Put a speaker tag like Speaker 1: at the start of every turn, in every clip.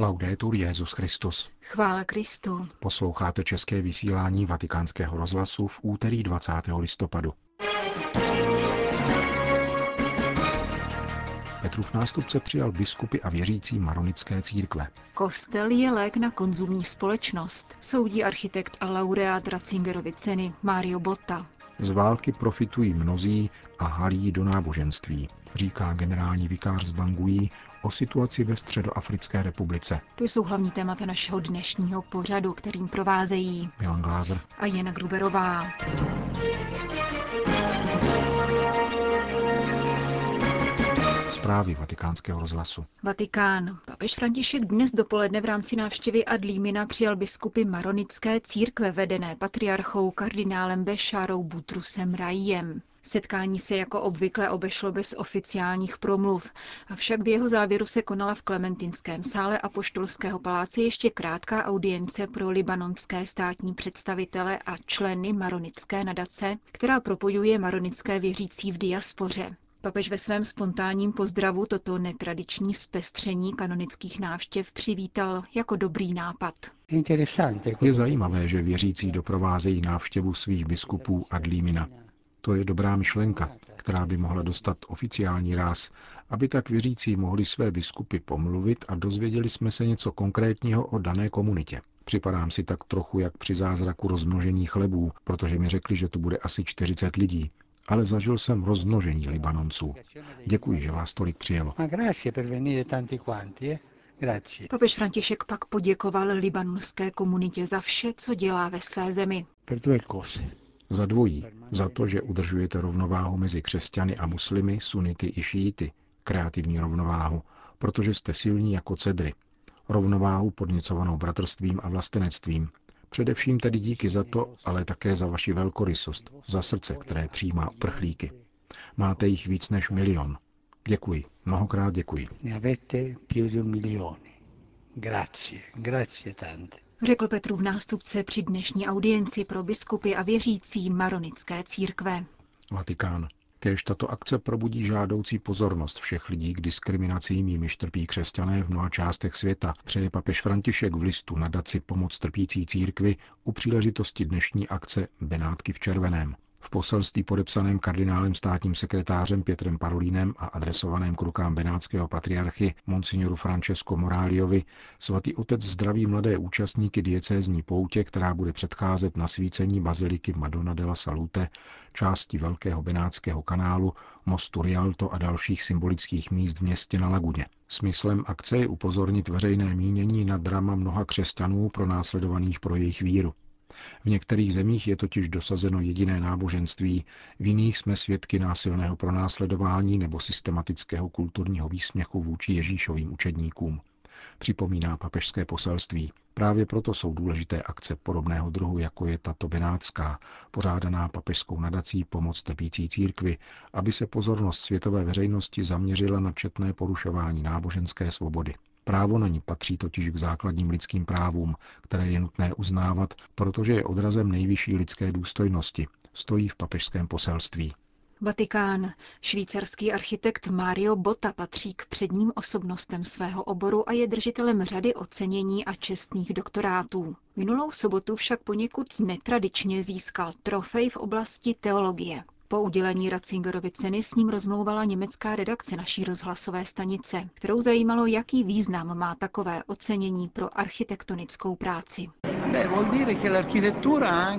Speaker 1: Laudetur Jezus Christus.
Speaker 2: Chvála Kristu.
Speaker 1: Posloucháte české vysílání Vatikánského rozhlasu v úterý 20. listopadu. Petrův nástupce přijal biskupy a věřící maronické církve.
Speaker 2: Kostel je lék na konzumní společnost, soudí architekt a laureát Ratzingerovy ceny Mario Botta.
Speaker 1: Z války profitují mnozí a halí do náboženství, říká generální vikář z Bangui o situaci ve Středoafrické republice.
Speaker 2: To jsou hlavní témata našeho dnešního pořadu, kterým provázejí
Speaker 1: Milan Glázer
Speaker 2: a Jana Gruberová.
Speaker 1: Zprávy vatikánského rozhlasu.
Speaker 2: Vatikán. Papež František dnes dopoledne v rámci návštěvy Adlímina přijal biskupy maronické církve vedené patriarchou kardinálem Bešárou Butrusem Rajem. Setkání se jako obvykle obešlo bez oficiálních promluv, avšak v jeho závěru se konala v Klementinském sále Apoštolského paláce ještě krátká audience pro libanonské státní představitele a členy maronické nadace, která propojuje maronické věřící v diaspoře. Papež ve svém spontánním pozdravu toto netradiční zpestření kanonických návštěv přivítal jako dobrý nápad.
Speaker 1: Je zajímavé, že věřící doprovázejí návštěvu svých biskupů Adlímina. To je dobrá myšlenka, která by mohla dostat oficiální ráz, aby tak věřící mohli své biskupy pomluvit a dozvěděli jsme se něco konkrétního o dané komunitě. Připadám si tak trochu jak při zázraku rozmnožení chlebů, protože mi řekli, že to bude asi 40 lidí ale zažil jsem rozmnožení Libanonců. Děkuji, že vás tolik přijelo.
Speaker 2: Papež František pak poděkoval libanonské komunitě za vše, co dělá ve své zemi.
Speaker 1: Za dvojí. Za to, že udržujete rovnováhu mezi křesťany a muslimy, sunity i šíity. Kreativní rovnováhu, protože jste silní jako cedry. Rovnováhu podněcovanou bratrstvím a vlastenectvím, Především tedy díky za to, ale také za vaši velkorysost, za srdce, které přijímá uprchlíky. Máte jich víc než milion. Děkuji, mnohokrát děkuji.
Speaker 2: Řekl Petru v nástupce při dnešní audienci pro biskupy a věřící maronické církve.
Speaker 1: Vatikán. Kéž tato akce probudí žádoucí pozornost všech lidí k diskriminacím, jimiž trpí křesťané v mnoha částech světa, přeje papež František v listu na daci Pomoc trpící církvi u příležitosti dnešní akce Benátky v červeném. V poselství podepsaném kardinálem státním sekretářem Pětrem Parolínem a adresovaném k rukám benátského patriarchy monsignoru Francesco Moráliovi svatý otec zdraví mladé účastníky diecézní poutě, která bude předcházet nasvícení baziliky Madonna della Salute, části Velkého benátského kanálu, mostu Rialto a dalších symbolických míst v městě na Laguně. Smyslem akce je upozornit veřejné mínění na drama mnoha křesťanů pro následovaných pro jejich víru. V některých zemích je totiž dosazeno jediné náboženství, v jiných jsme svědky násilného pronásledování nebo systematického kulturního výsměchu vůči Ježíšovým učedníkům. Připomíná papežské poselství. Právě proto jsou důležité akce podobného druhu, jako je tato benátská, pořádaná papežskou nadací Pomoc trpící církvy, aby se pozornost světové veřejnosti zaměřila na četné porušování náboženské svobody. Právo na ní patří totiž k základním lidským právům, které je nutné uznávat, protože je odrazem nejvyšší lidské důstojnosti, stojí v papežském poselství.
Speaker 2: Vatikán. Švýcarský architekt Mario Botta patří k předním osobnostem svého oboru a je držitelem řady ocenění a čestných doktorátů. Minulou sobotu však poněkud netradičně získal trofej v oblasti teologie. Po udělení Ratzingerovy ceny s ním rozmlouvala německá redakce naší rozhlasové stanice, kterou zajímalo, jaký význam má takové ocenění pro architektonickou práci.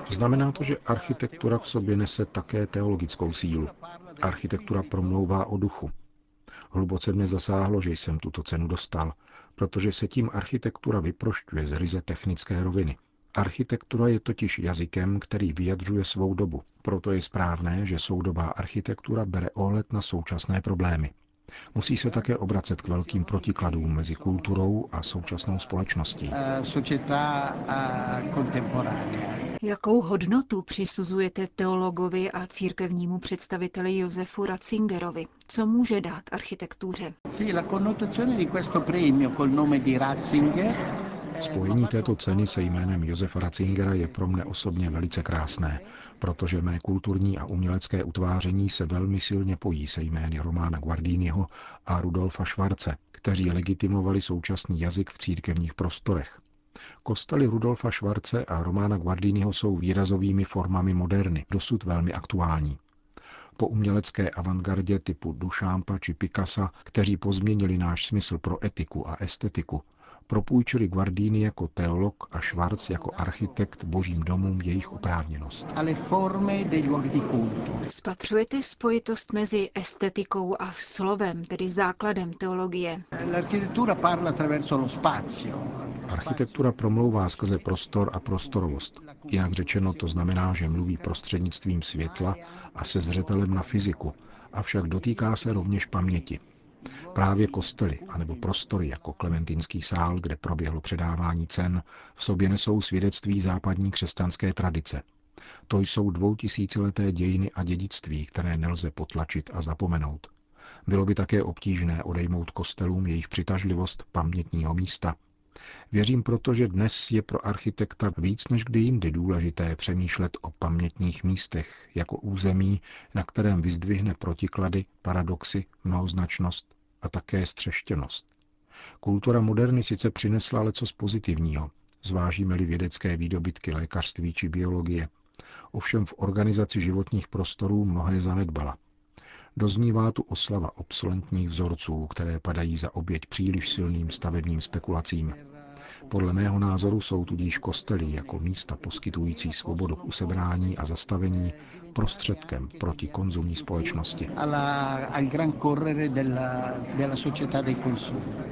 Speaker 1: Znamená to, že architektura v sobě nese také teologickou sílu. Architektura promlouvá o duchu. Hluboce mne zasáhlo, že jsem tuto cenu dostal, protože se tím architektura vyprošťuje z ryze technické roviny. Architektura je totiž jazykem, který vyjadřuje svou dobu. Proto je správné, že soudobá architektura bere ohled na současné problémy. Musí se také obracet k velkým protikladům mezi kulturou a současnou společností.
Speaker 2: Jakou hodnotu přisuzujete teologovi a církevnímu představiteli Josefu Ratzingerovi? Co může dát architektuře?
Speaker 3: Sì, la connotazione di questo premio col nome di Ratzinger
Speaker 1: Spojení této ceny se jménem Josefa Ratzingera je pro mne osobně velice krásné, protože mé kulturní a umělecké utváření se velmi silně pojí se jmény Romána Guardiniho a Rudolfa Švarce, kteří legitimovali současný jazyk v církevních prostorech. Kostely Rudolfa Švarce a Romána Guardiniho jsou výrazovými formami moderny, dosud velmi aktuální. Po umělecké avantgardě typu Duchampa či Picasa, kteří pozměnili náš smysl pro etiku a estetiku, propůjčili Guardini jako teolog a Schwarz jako architekt božím domům jejich oprávněnost.
Speaker 2: Spatřujete spojitost mezi estetikou a slovem, tedy základem teologie?
Speaker 1: Architektura promlouvá skrze prostor a prostorovost. Jinak řečeno to znamená, že mluví prostřednictvím světla a se zřetelem na fyziku, avšak dotýká se rovněž paměti. Právě kostely anebo prostory jako Klementinský sál, kde proběhlo předávání cen, v sobě nesou svědectví západní křesťanské tradice. To jsou dvoutisícileté dějiny a dědictví, které nelze potlačit a zapomenout. Bylo by také obtížné odejmout kostelům jejich přitažlivost pamětního místa. Věřím proto, že dnes je pro architekta víc než kdy jindy důležité přemýšlet o pamětních místech jako území, na kterém vyzdvihne protiklady, paradoxy, mnohoznačnost a také střeštěnost. Kultura moderny sice přinesla leco z pozitivního, zvážíme-li vědecké výdobytky lékařství či biologie, ovšem v organizaci životních prostorů mnohé zanedbala. Doznívá tu oslava obsolentních vzorců, které padají za oběť příliš silným stavebním spekulacím. Podle mého názoru jsou tudíž kostely jako místa poskytující svobodu k usebrání a zastavení prostředkem proti konzumní společnosti.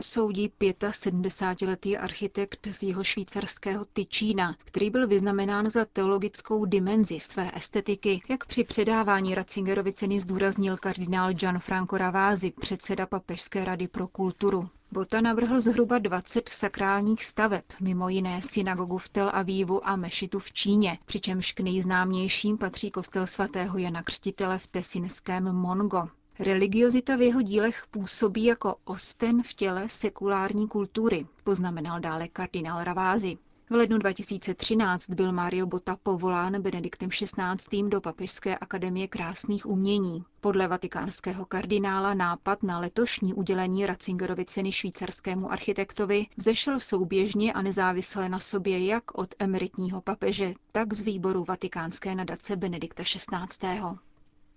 Speaker 2: Soudí 75-letý architekt z jeho švýcarského Tyčína, který byl vyznamenán za teologickou dimenzi své estetiky, jak při předávání Ratzingerovi ceny zdůraznil kardinál Gianfranco Ravasi, předseda Papežské rady pro kulturu. Bota navrhl zhruba 20 sakrálních staveb, mimo jiné synagogu v Tel Avivu a mešitu v Číně, přičemž k nejznámějším patří kostel svatého Jana Křtitele v tesinském Mongo. Religiozita v jeho dílech působí jako osten v těle sekulární kultury, poznamenal dále kardinál Ravázy. V lednu 2013 byl Mario Botta povolán Benediktem XVI. do Papežské akademie krásných umění. Podle vatikánského kardinála nápad na letošní udělení Ratzingerovy ceny švýcarskému architektovi vzešel souběžně a nezávisle na sobě jak od emeritního papeže, tak z výboru vatikánské nadace Benedikta XVI.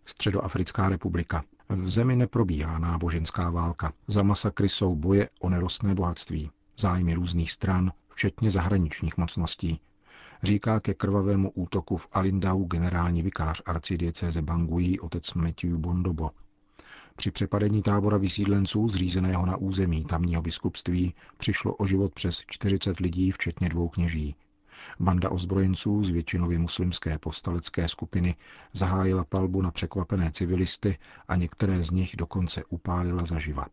Speaker 1: Středoafrická republika. V zemi neprobíhá náboženská válka. Za masakry jsou boje o nerostné bohatství, zájmy různých stran, včetně zahraničních mocností, říká ke krvavému útoku v Alindau generální vikář arcidiecéze Bangui otec Matthew Bondobo. Při přepadení tábora vysídlenců zřízeného na území tamního biskupství přišlo o život přes 40 lidí, včetně dvou kněží. Banda ozbrojenců z většinově muslimské povstalecké skupiny zahájila palbu na překvapené civilisty a některé z nich dokonce upálila zaživa.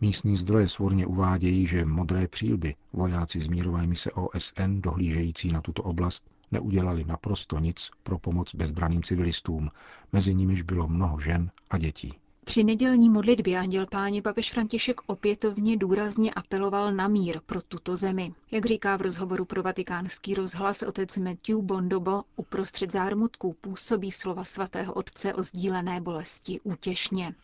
Speaker 1: Místní zdroje svorně uvádějí, že modré přílby, vojáci z mírové mise OSN dohlížející na tuto oblast, neudělali naprosto nic pro pomoc bezbraným civilistům, mezi nimiž bylo mnoho žen a dětí.
Speaker 2: Při nedělní modlitbě Anděl Páně papež František opětovně důrazně apeloval na mír pro tuto zemi. Jak říká v rozhovoru pro vatikánský rozhlas otec Matthew Bondobo, uprostřed zármutků působí slova svatého otce o sdílené bolesti útěšně.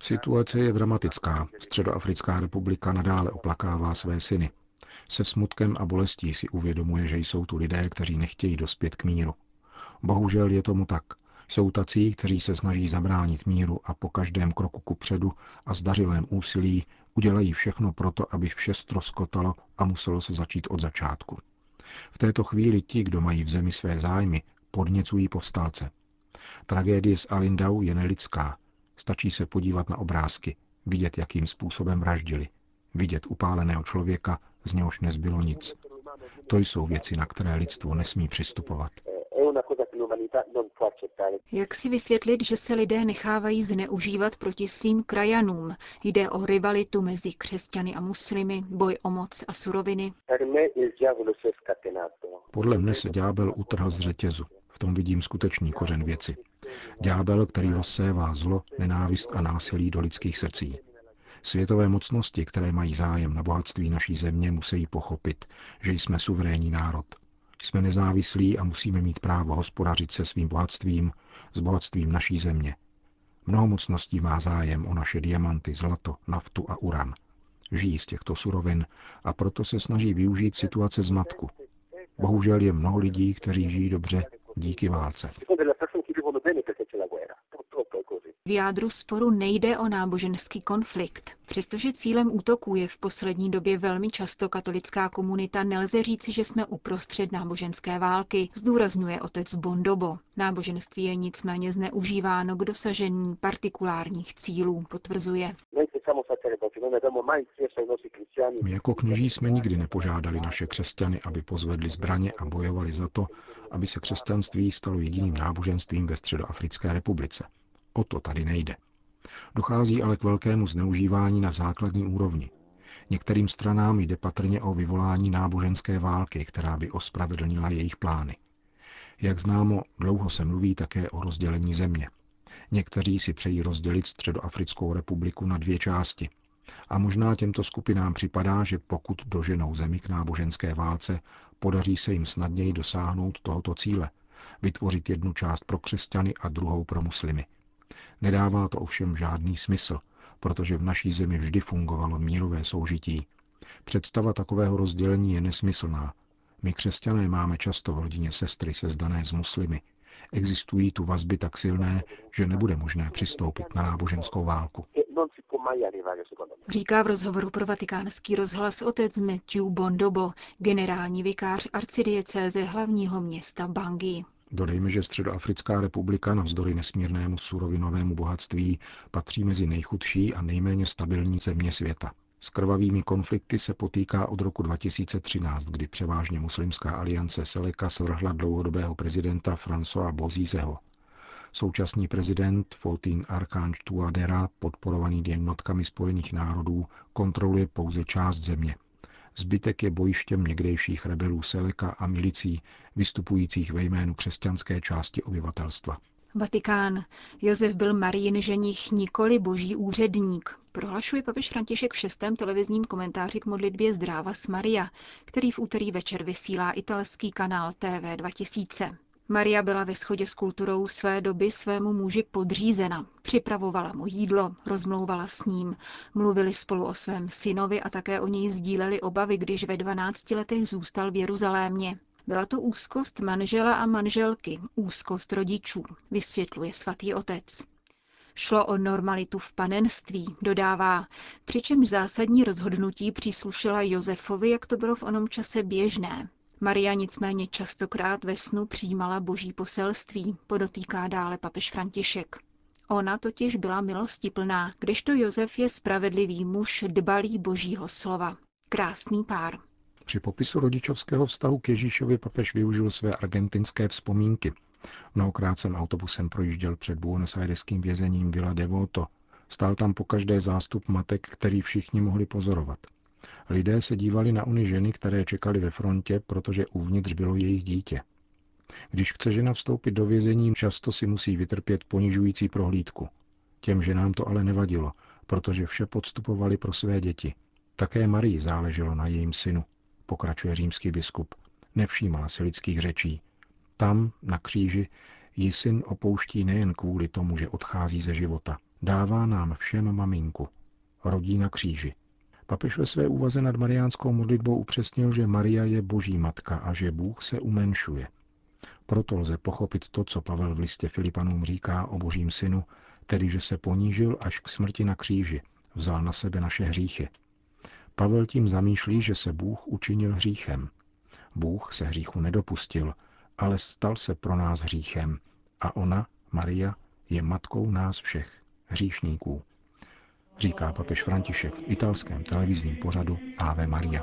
Speaker 1: Situace je dramatická. Středoafrická republika nadále oplakává své syny. Se smutkem a bolestí si uvědomuje, že jsou tu lidé, kteří nechtějí dospět k míru. Bohužel je tomu tak. Jsou tací, kteří se snaží zabránit míru a po každém kroku ku předu a zdařilém úsilí udělají všechno proto, aby vše stroskotalo a muselo se začít od začátku. V této chvíli ti, kdo mají v zemi své zájmy, podněcují povstalce. Tragédie s Alindau je nelidská. Stačí se podívat na obrázky, vidět, jakým způsobem vraždili, vidět upáleného člověka, z něhož nezbylo nic. To jsou věci, na které lidstvo nesmí přistupovat.
Speaker 2: Jak si vysvětlit, že se lidé nechávají zneužívat proti svým krajanům? Jde o rivalitu mezi křesťany a muslimy, boj o moc a suroviny?
Speaker 1: Podle mne se ďábel utrhl z řetězu. V tom vidím skutečný kořen věci. Ďábel, který rozsévá zlo, nenávist a násilí do lidských srdcí. Světové mocnosti, které mají zájem na bohatství naší země, musí pochopit, že jsme suverénní národ. Jsme nezávislí a musíme mít právo hospodařit se svým bohatstvím, s bohatstvím naší země. Mnoho mocností má zájem o naše diamanty, zlato, naftu a uran. Žijí z těchto surovin a proto se snaží využít situace zmatku. Bohužel je mnoho lidí, kteří žijí dobře díky válce.
Speaker 2: V jádru sporu nejde o náboženský konflikt. Přestože cílem útoků je v poslední době velmi často katolická komunita, nelze říci, že jsme uprostřed náboženské války, zdůrazňuje otec Bondobo. Náboženství je nicméně zneužíváno k dosažení partikulárních cílů, potvrzuje.
Speaker 1: My jako kněží jsme nikdy nepožádali naše křesťany, aby pozvedli zbraně a bojovali za to, aby se křesťanství stalo jediným náboženstvím ve Středoafrické republice. O to tady nejde. Dochází ale k velkému zneužívání na základní úrovni. Některým stranám jde patrně o vyvolání náboženské války, která by ospravedlnila jejich plány. Jak známo, dlouho se mluví také o rozdělení země. Někteří si přejí rozdělit Středoafrickou republiku na dvě části. A možná těmto skupinám připadá, že pokud doženou zemi k náboženské válce, podaří se jim snadněji dosáhnout tohoto cíle, vytvořit jednu část pro křesťany a druhou pro muslimy – Nedává to ovšem žádný smysl, protože v naší zemi vždy fungovalo mírové soužití. Představa takového rozdělení je nesmyslná. My křesťané máme často v rodině sestry sezdané z muslimy. Existují tu vazby tak silné, že nebude možné přistoupit na náboženskou válku.
Speaker 2: Říká v rozhovoru pro vatikánský rozhlas otec Matthew Bondobo, generální vikář arcidiecéze hlavního města Bangui.
Speaker 1: Dodejme, že Středoafrická republika navzdory nesmírnému surovinovému bohatství patří mezi nejchudší a nejméně stabilní země světa. S krvavými konflikty se potýká od roku 2013, kdy převážně muslimská aliance Seleka svrhla dlouhodobého prezidenta François Bozízeho. Současný prezident Fotin Archange Touadera, podporovaný jednotkami Spojených národů, kontroluje pouze část země – Zbytek je bojištěm někdejších rebelů Seleka a milicí, vystupujících ve jménu křesťanské části obyvatelstva.
Speaker 2: Vatikán. Josef byl Marín ženich, nikoli boží úředník, prohlašuje papež František v šestém televizním komentáři k modlitbě Zdráva s Maria, který v úterý večer vysílá italský kanál TV 2000. Maria byla ve shodě s kulturou své doby svému muži podřízena. Připravovala mu jídlo, rozmlouvala s ním, mluvili spolu o svém synovi a také o něj sdíleli obavy, když ve 12 letech zůstal v Jeruzalémě. Byla to úzkost manžela a manželky, úzkost rodičů, vysvětluje svatý otec. Šlo o normalitu v panenství, dodává, přičemž zásadní rozhodnutí příslušela Josefovi, jak to bylo v onom čase běžné. Maria nicméně častokrát ve snu přijímala boží poselství, podotýká dále papež František. Ona totiž byla milostiplná, kdežto Josef je spravedlivý muž, dbalý božího slova. Krásný pár.
Speaker 1: Při popisu rodičovského vztahu k Ježíšovi papež využil své argentinské vzpomínky. Mnohokrát jsem autobusem projížděl před Buenos Aireským vězením Villa Devoto. Stál tam po každé zástup matek, který všichni mohli pozorovat. Lidé se dívali na ony ženy, které čekali ve frontě, protože uvnitř bylo jejich dítě. Když chce žena vstoupit do vězení, často si musí vytrpět ponižující prohlídku. Těm ženám to ale nevadilo, protože vše podstupovali pro své děti. Také Marii záleželo na jejím synu, pokračuje římský biskup. Nevšímala si lidských řečí. Tam, na kříži, ji syn opouští nejen kvůli tomu, že odchází ze života. Dává nám všem maminku. Rodí na kříži. Papež ve své úvaze nad mariánskou modlitbou upřesnil, že Maria je boží matka a že Bůh se umenšuje. Proto lze pochopit to, co Pavel v listě Filipanům říká o božím synu, tedy že se ponížil až k smrti na kříži, vzal na sebe naše hříchy. Pavel tím zamýšlí, že se Bůh učinil hříchem. Bůh se hříchu nedopustil, ale stal se pro nás hříchem a ona, Maria, je matkou nás všech, hříšníků říká papež František v italském televizním pořadu Ave Maria.